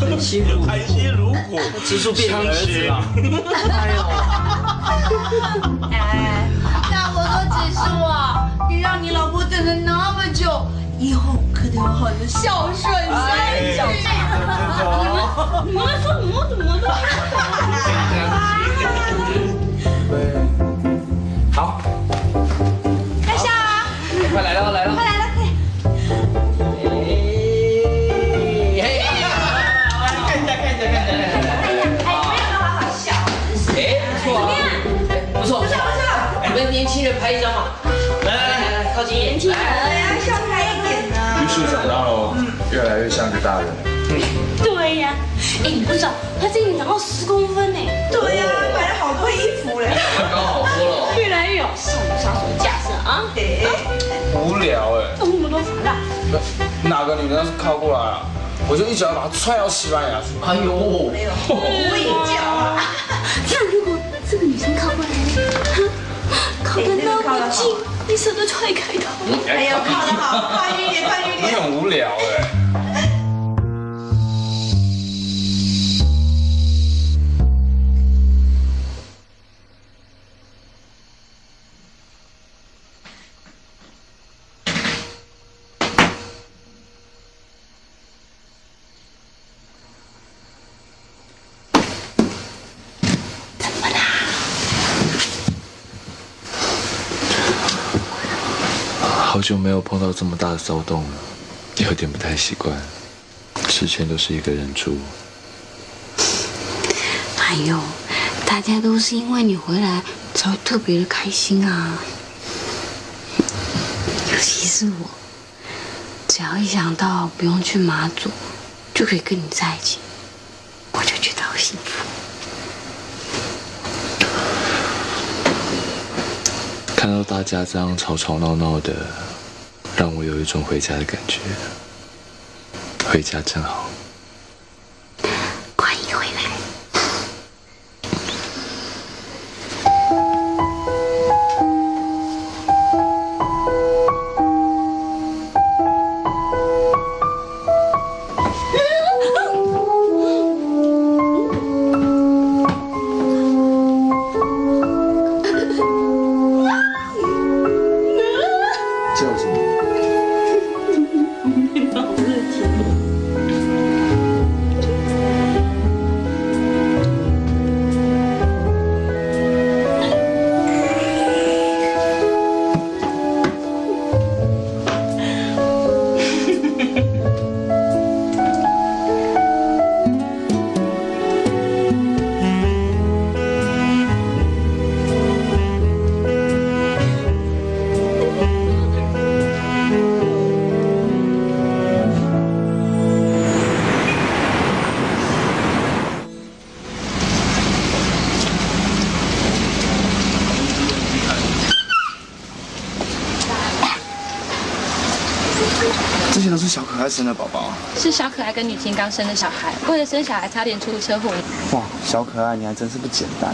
Speaker 28: 很辛苦，含辛茹苦，植树变儿子了。
Speaker 14: 哎，那我说只是我，你让你老婆等了那么久，以后可得好好的孝顺下去。
Speaker 8: 你们在说什么？怎么的？
Speaker 3: 好，
Speaker 27: 像个大人。
Speaker 8: 对呀，哎，你不知道他今年长到十公分呢。
Speaker 14: 对呀，买了好多衣服嘞。
Speaker 3: 刚好多了。
Speaker 8: 越来越有少女杀手的架势啊！
Speaker 10: 无聊哎，
Speaker 8: 那么多烦恼。
Speaker 10: 哪个女人要是靠过来啊，我就一脚把她踹到西班牙去。
Speaker 3: 哎呦，没有
Speaker 14: 我一脚啊！
Speaker 8: 那如果这个女生靠过来呢？靠得那么近，你舍得踹开她吗？
Speaker 14: 哎呦，靠得好，快一点，靠近一
Speaker 10: 你
Speaker 14: 点。
Speaker 10: 很无聊哎。
Speaker 4: 久没有碰到这么大的骚动了，有点不太习惯。之前都是一个人住，
Speaker 6: 哎呦，大家都是因为你回来才会特别的开心啊。尤其是我，只要一想到不用去马祖，就可以跟你在一起，我就觉得好幸福。
Speaker 4: 看到大家这样吵吵闹闹的，让我有一种回家的感觉。回家真好。
Speaker 10: 生的宝宝。
Speaker 7: 是小可爱跟女青刚生的小孩，为了生小孩差点出车祸。
Speaker 10: 哇，小可爱，你还真是不简单，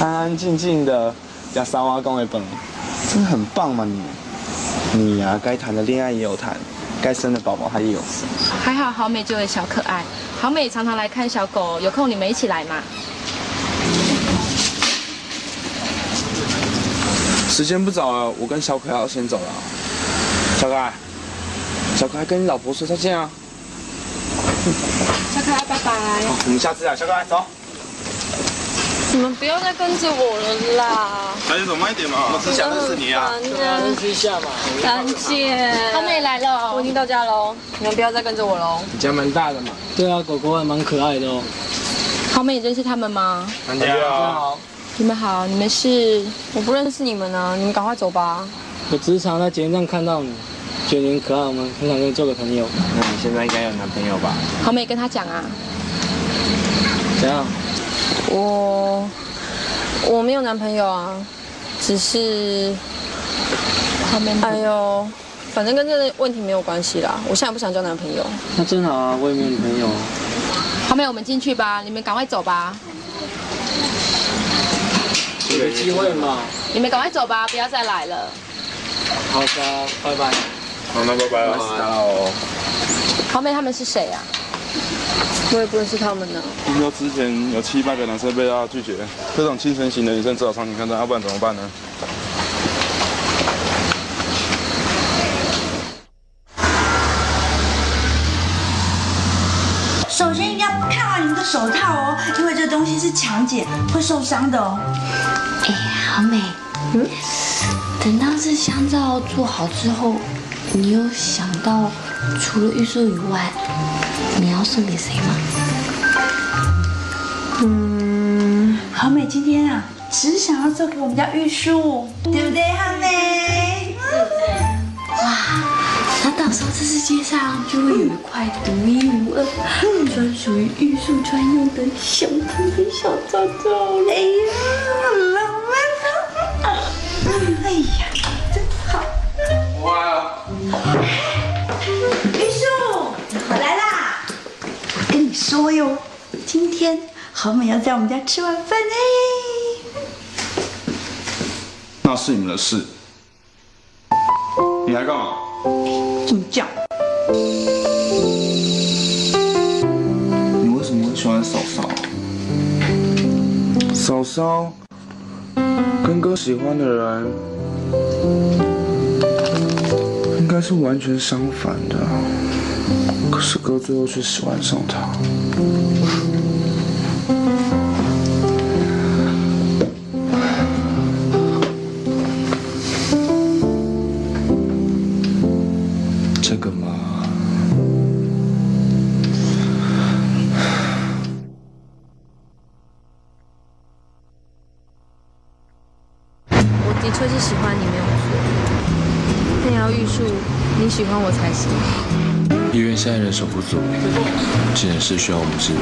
Speaker 10: 安安静静的，加三娃公的本，真的很棒嘛你。你呀、该谈的恋爱也有谈，该生的宝宝他也有生。
Speaker 7: 还好好美就有小可爱，好美常常来看小狗，有空你们一起来嘛。
Speaker 10: 时间不早了，我跟小可爱要先走了。小可爱，小可爱跟你老婆说再见啊！
Speaker 7: 小可爱，拜拜。
Speaker 10: 好，我们下次啊，小可爱走。
Speaker 7: 你们不要再跟着我了啦！
Speaker 10: 小姐走慢一点嘛，我只想认识你啊。
Speaker 19: 认识一下嘛。
Speaker 7: 兰姐，好美来了，我已经到家喽，你们不要再跟着我喽。
Speaker 19: 你家蛮大的嘛。对啊，狗狗还蛮可爱的哦。
Speaker 7: 好美，你认识他们吗？
Speaker 10: 大家好。
Speaker 7: 你们好，你们是？我不认识你们呢，你们赶快走吧。
Speaker 19: 我只是常在节目上看到你，觉得你很可爱，我们很想跟你做个朋友。
Speaker 10: 那你现在应该有男朋友吧？
Speaker 7: 好美，跟他讲啊。
Speaker 19: 怎样？
Speaker 7: 我我没有男朋友啊，只是哎呦，反正跟这个问题没有关系啦。我现在不想交男朋友。
Speaker 19: 那真好啊，我也没有女朋友。
Speaker 7: 好美，我们进去吧，你们赶快走吧。
Speaker 19: 有个机会嘛。
Speaker 7: 你们赶快走吧，不要再来了。
Speaker 19: 好的，拜拜。
Speaker 10: 好，那拜拜了。哦。
Speaker 7: 好美他们是谁啊？我也不认识他们呢。
Speaker 29: 听说之前有七八个男生被他拒绝，这种清纯型的女生只好上你看看，要不然怎么办呢？
Speaker 14: 首先一定要看好你们的手套哦，因为这东西是强碱，会受伤的哦。
Speaker 6: 哎，好美。嗯，等到这香皂做好之后，你有想到除了玉树以外，你要送给谁吗？
Speaker 14: 嗯，好美今天啊，只想要送给我们家玉树，对不对，好美？
Speaker 6: 哇，那到时候这世界上就会有一块独一无二、专属于玉树专用的小兔的小皂皂了。
Speaker 14: 哎呀，好浪漫啊！哎呀，真好。
Speaker 10: 哇！
Speaker 14: 玉树，我来啦！我跟你说哟，今天好美要在我们家吃晚饭哎。
Speaker 29: 那是你们的事。你来干嘛？
Speaker 14: 怎么讲？
Speaker 10: 你为什么会喜欢嫂嫂？嫂嫂跟哥喜欢的人，应应该是完全相反的。可是哥最后却喜欢上她。
Speaker 30: 现在人手不足，急诊室需要我们支援。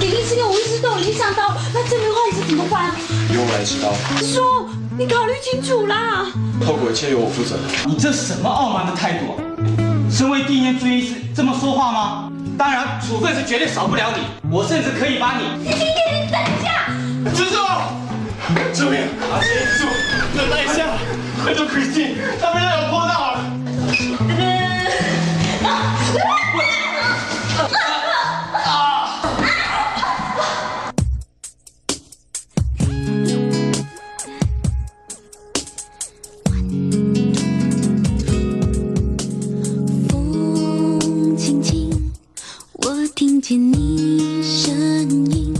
Speaker 8: 李医师跟吴医师都已经上刀，那这名患者怎么办？
Speaker 30: 由我来指导，
Speaker 8: 叔，你考虑清楚啦！
Speaker 30: 后果一切由我负责。
Speaker 31: 你这什么傲慢的态度啊？身为第一年住院医师，这么说话吗？当然，处分是绝对少不了你，我甚至可以把你。
Speaker 8: 你今天你等一下！
Speaker 31: 支柱，救命阿信住，忍耐一下，快救 Christine，他们要有破到了。
Speaker 9: 风 见你声音，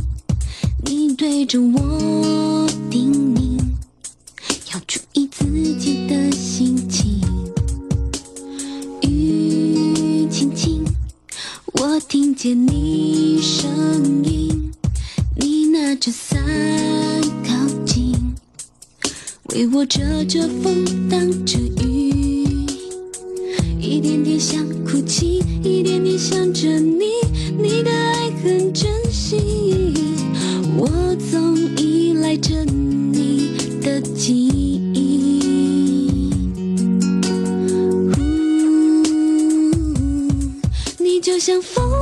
Speaker 9: 你对着我叮咛，要注意自己的心情。雨轻轻，我听见你声音，你拿着伞靠近，为我遮着风，挡着雨。一点点想哭泣，想着你，你的爱很珍惜，我总依赖着你的记忆。
Speaker 32: 你就像
Speaker 9: 风。